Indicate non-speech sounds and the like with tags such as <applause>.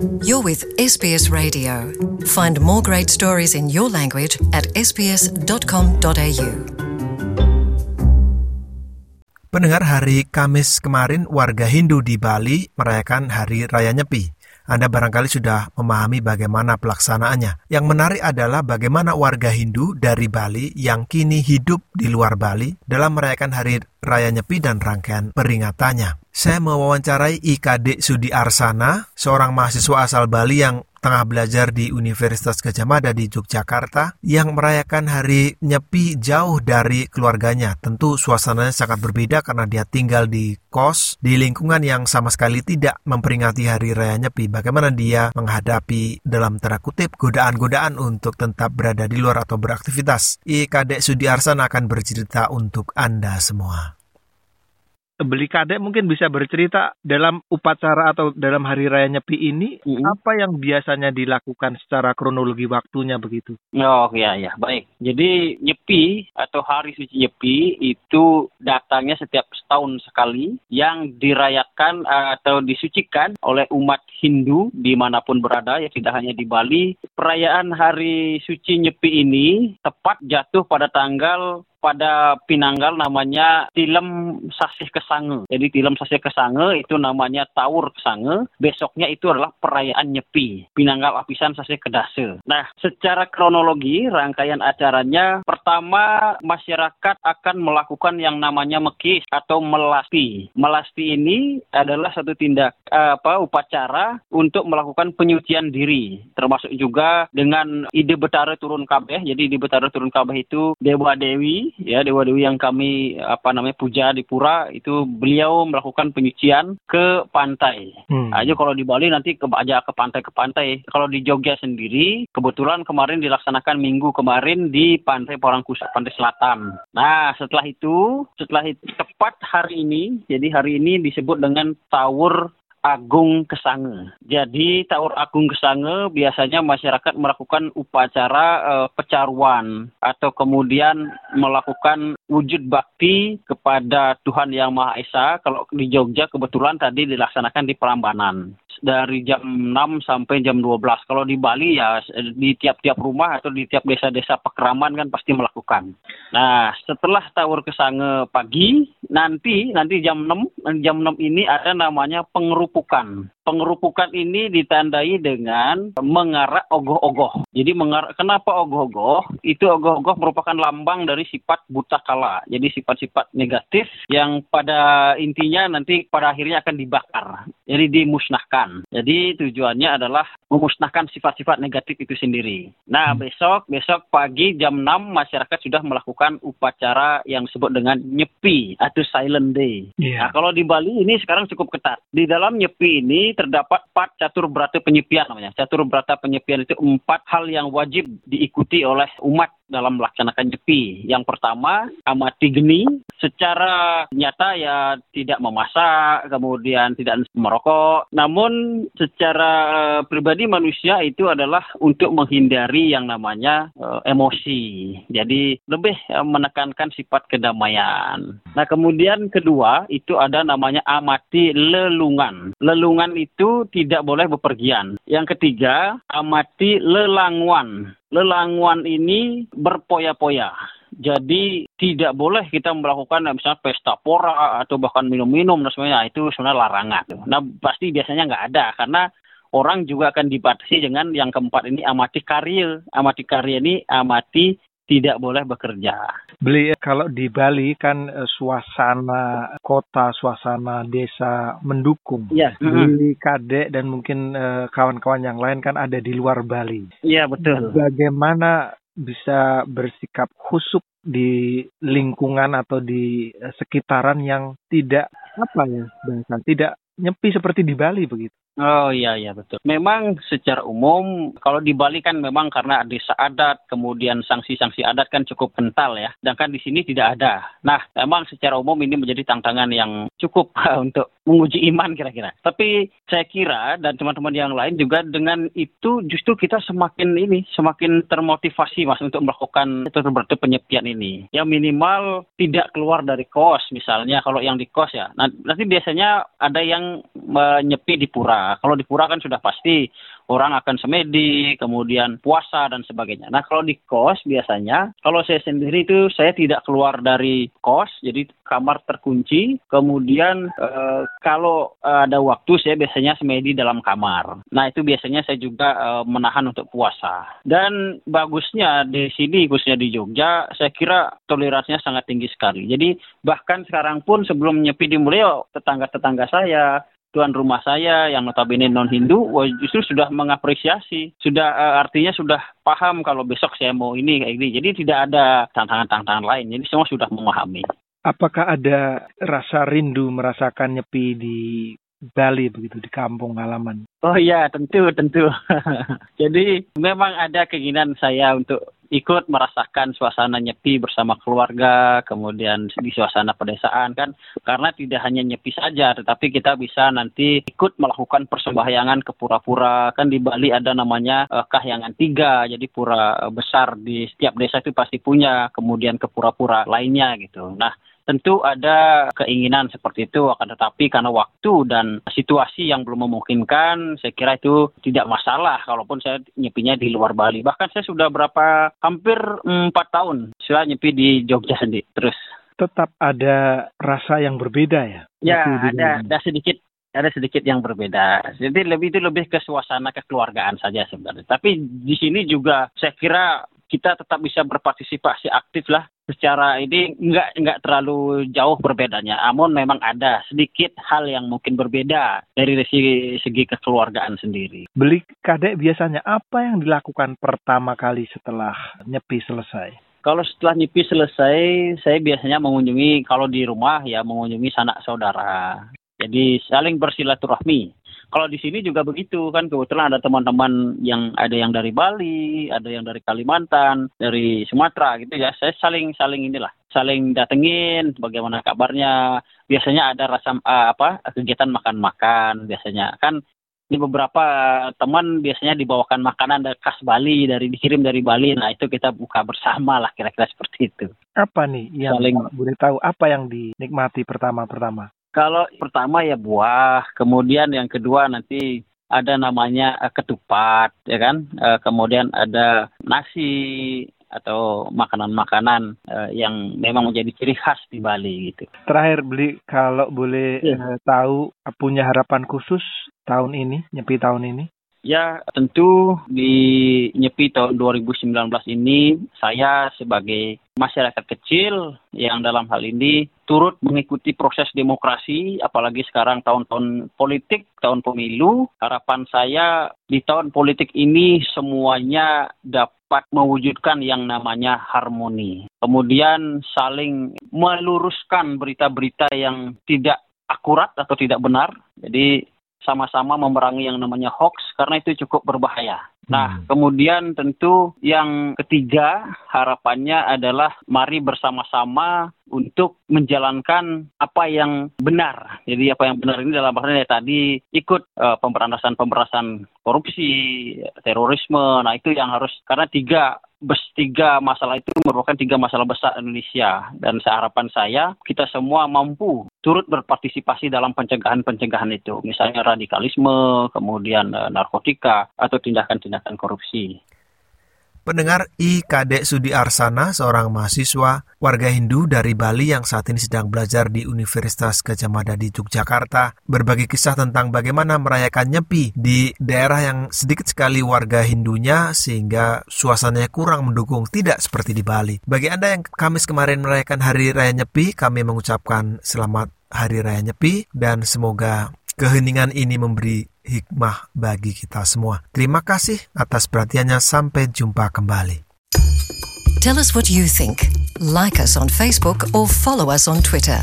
You're with SBS Radio. Find more great stories in your language at sbs.com.au. Pendengar hari Kamis kemarin warga Hindu di Bali merayakan Hari Raya Nyepi. Anda barangkali sudah memahami bagaimana pelaksanaannya. Yang menarik adalah bagaimana warga Hindu dari Bali yang kini hidup di luar Bali dalam merayakan Hari Raya Nyepi dan rangkaian peringatannya. Saya mewawancarai IKD Sudi Arsana, seorang mahasiswa asal Bali yang tengah belajar di Universitas Gajah Mada di Yogyakarta yang merayakan hari Nyepi jauh dari keluarganya. Tentu suasananya sangat berbeda karena dia tinggal di kos di lingkungan yang sama sekali tidak memperingati hari raya Nyepi. Bagaimana dia menghadapi dalam tanda kutip godaan-godaan untuk tetap berada di luar atau beraktivitas. IKD Sudi Arsana akan bercerita untuk Anda semua beli kadek mungkin bisa bercerita dalam upacara atau dalam hari raya Nyepi ini mm-hmm. apa yang biasanya dilakukan secara kronologi waktunya begitu? Oh ya ya baik. Jadi Nyepi atau hari suci Nyepi itu datangnya setiap setahun sekali yang dirayakan atau disucikan oleh umat Hindu di mana pun berada ya tidak hanya di Bali. Perayaan hari suci Nyepi ini tepat jatuh pada tanggal pada Pinanggal namanya Tilem Sasih Kesange. Jadi Tilem Sasih Kesange itu namanya Taur Kesange. Besoknya itu adalah perayaan Nyepi. Pinanggal Apisan Sasih Kedase. Nah, secara kronologi rangkaian acaranya pertama masyarakat akan melakukan yang namanya mekis atau melasti. Melasti ini adalah satu tindak apa upacara untuk melakukan penyucian diri termasuk juga dengan ide betara turun kabeh. Jadi di betara turun kabeh itu dewa dewi ya dewa dewi yang kami apa namanya puja di pura itu beliau melakukan penyucian ke pantai. Hmm. Aja kalau di Bali nanti ke aja ke pantai ke pantai. Kalau di Jogja sendiri kebetulan kemarin dilaksanakan minggu kemarin di pantai Parangkusa pantai selatan. Nah setelah itu setelah itu tepat hari ini jadi hari ini disebut dengan Tawur Agung Kesange. Jadi Taur Agung Kesange biasanya masyarakat melakukan upacara uh, pecaruan atau kemudian melakukan wujud bakti kepada Tuhan Yang Maha Esa. Kalau di Jogja kebetulan tadi dilaksanakan di Prambanan dari jam 6 sampai jam 12. Kalau di Bali ya di tiap-tiap rumah atau di tiap desa-desa pekeraman kan pasti melakukan. Nah, setelah Taur Kesange pagi, nanti nanti jam 6 jam 6 ini ada namanya pengerupukan. Pengerupukan ini ditandai dengan mengarak ogoh-ogoh. Jadi mengarak kenapa ogoh-ogoh? Itu ogoh-ogoh merupakan lambang dari sifat buta kala. Jadi sifat-sifat negatif yang pada intinya nanti pada akhirnya akan dibakar. Jadi dimusnahkan. Jadi tujuannya adalah memusnahkan sifat-sifat negatif itu sendiri. Nah, besok besok pagi jam 6 masyarakat sudah melakukan upacara yang disebut dengan nyepi atau silent day. Yeah. Nah, kalau di Bali ini sekarang cukup ketat. Di dalam nyepi ini terdapat empat catur berata penyepian namanya. Catur berata penyepian itu empat hal yang wajib diikuti oleh umat dalam melaksanakan nyepi. Yang pertama, amati geni. Secara nyata ya tidak memasak, kemudian tidak merokok. Namun secara eh, pribadi manusia itu adalah untuk menghindari yang namanya uh, emosi. Jadi lebih uh, menekankan sifat kedamaian. Nah kemudian kedua itu ada namanya amati lelungan. Lelungan itu tidak boleh bepergian. Yang ketiga amati lelanguan lelanguan ini berpoya-poya. Jadi tidak boleh kita melakukan misalnya pesta pora atau bahkan minum-minum dan sebagainya itu sebenarnya larangan. Nah pasti biasanya nggak ada karena orang juga akan dibatasi dengan yang keempat ini amati karya. Amati karya ini amati tidak boleh bekerja. Beli kalau di Bali kan eh, suasana kota, suasana desa mendukung. Iya. Beli kadek dan mungkin eh, kawan-kawan yang lain kan ada di luar Bali. Iya betul. Bagaimana bisa bersikap khusuk di lingkungan atau di eh, sekitaran yang tidak apa ya bahasa tidak nyepi seperti di Bali begitu. Oh iya iya betul. Memang secara umum kalau di Bali kan memang karena desa adat kemudian sanksi-sanksi adat kan cukup kental ya. Sedangkan di sini tidak ada. Nah, memang secara umum ini menjadi tantangan yang cukup <laughs> untuk menguji iman kira-kira. Tapi saya kira dan teman-teman yang lain juga dengan itu justru kita semakin ini semakin termotivasi mas untuk melakukan itu berarti penyepian ini. Yang minimal tidak keluar dari kos misalnya kalau yang di kos ya. Nah, nanti biasanya ada yang menyepi di pura. Kalau di pura kan sudah pasti orang akan semedi, kemudian puasa dan sebagainya. Nah kalau di kos biasanya, kalau saya sendiri itu saya tidak keluar dari kos, jadi kamar terkunci. Kemudian e, kalau ada waktu saya biasanya semedi dalam kamar. Nah itu biasanya saya juga e, menahan untuk puasa. Dan bagusnya di sini, khususnya di Jogja, saya kira toleransinya sangat tinggi sekali. Jadi bahkan sekarang pun sebelum nyepi Mulyo, tetangga-tetangga saya, tuan rumah saya yang notabene non Hindu justru sudah mengapresiasi. Sudah uh, artinya sudah paham kalau besok saya mau ini kayak ini jadi tidak ada tantangan-tantangan lain. Jadi semua sudah memahami. Apakah ada rasa rindu merasakan nyepi di Bali begitu di kampung halaman oh iya tentu tentu <laughs> jadi memang ada keinginan saya untuk ikut merasakan suasana nyepi bersama keluarga, kemudian di suasana pedesaan kan, karena tidak hanya nyepi saja, tetapi kita bisa nanti ikut melakukan persembahyangan ke pura-pura. Kan di Bali ada namanya uh, kahyangan tiga, jadi pura besar di setiap desa itu pasti punya, kemudian ke pura-pura lainnya gitu. Nah, Tentu ada keinginan seperti itu, akan tetapi karena waktu dan situasi yang belum memungkinkan, saya kira itu tidak masalah. Kalaupun saya nyepinya di luar Bali, bahkan saya sudah berapa hampir empat tahun sudah nyepi di Jogja sendiri terus. Tetap ada rasa yang berbeda ya? Ya, ada, ada sedikit ada sedikit yang berbeda. Jadi lebih itu lebih ke suasana kekeluargaan saja sebenarnya. Tapi di sini juga saya kira kita tetap bisa berpartisipasi aktif lah secara ini nggak nggak terlalu jauh berbedanya. Namun memang ada sedikit hal yang mungkin berbeda dari segi, segi kekeluargaan sendiri. Beli kadek biasanya apa yang dilakukan pertama kali setelah nyepi selesai? Kalau setelah nyepi selesai, saya biasanya mengunjungi kalau di rumah ya mengunjungi sanak saudara. Jadi saling bersilaturahmi. Kalau di sini juga begitu kan kebetulan ada teman-teman yang ada yang dari Bali, ada yang dari Kalimantan, dari Sumatera gitu ya. Saya saling saling inilah, saling datengin bagaimana kabarnya. Biasanya ada rasa uh, apa kegiatan makan-makan biasanya. Kan ini beberapa teman biasanya dibawakan makanan dari khas Bali dari dikirim dari Bali. Nah itu kita buka bersama lah kira-kira seperti itu. Apa nih yang Saling, boleh tahu? Apa yang dinikmati pertama-pertama kalau pertama ya buah, kemudian yang kedua nanti ada namanya uh, ketupat, ya kan? Uh, kemudian ada nasi atau makanan-makanan uh, yang memang menjadi ciri khas di Bali gitu. Terakhir beli kalau boleh ya. uh, tahu punya harapan khusus tahun ini, nyepi tahun ini? Ya, tentu di Nyepi tahun 2019 ini saya sebagai masyarakat kecil yang dalam hal ini turut mengikuti proses demokrasi, apalagi sekarang tahun-tahun politik, tahun pemilu. Harapan saya di tahun politik ini semuanya dapat mewujudkan yang namanya harmoni. Kemudian saling meluruskan berita-berita yang tidak akurat atau tidak benar. Jadi sama-sama memerangi yang namanya hoax karena itu cukup berbahaya. Nah, hmm. kemudian tentu yang ketiga harapannya adalah mari bersama-sama untuk menjalankan apa yang benar. Jadi apa yang benar ini dalam artinya tadi ikut uh, pemberantasan-pemberantasan korupsi, terorisme. Nah, itu yang harus karena tiga bes tiga masalah itu merupakan tiga masalah besar Indonesia dan seharapan saya kita semua mampu turut berpartisipasi dalam pencegahan-pencegahan itu misalnya radikalisme kemudian uh, narkotika atau tindakan-tindakan korupsi. Pendengar I. Kadek Sudi Arsana, seorang mahasiswa warga Hindu dari Bali yang saat ini sedang belajar di Universitas Gajah Mada di Yogyakarta, berbagi kisah tentang bagaimana merayakan Nyepi di daerah yang sedikit sekali warga Hindunya sehingga suasananya kurang mendukung, tidak seperti di Bali. Bagi Anda yang Kamis kemarin merayakan Hari Raya Nyepi, kami mengucapkan selamat Hari Raya Nyepi dan semoga keheningan ini memberi hikmah bagi kita semua. Terima kasih atas perhatiannya. Sampai jumpa kembali. Tell us what you think. Like us on Facebook or follow us on Twitter.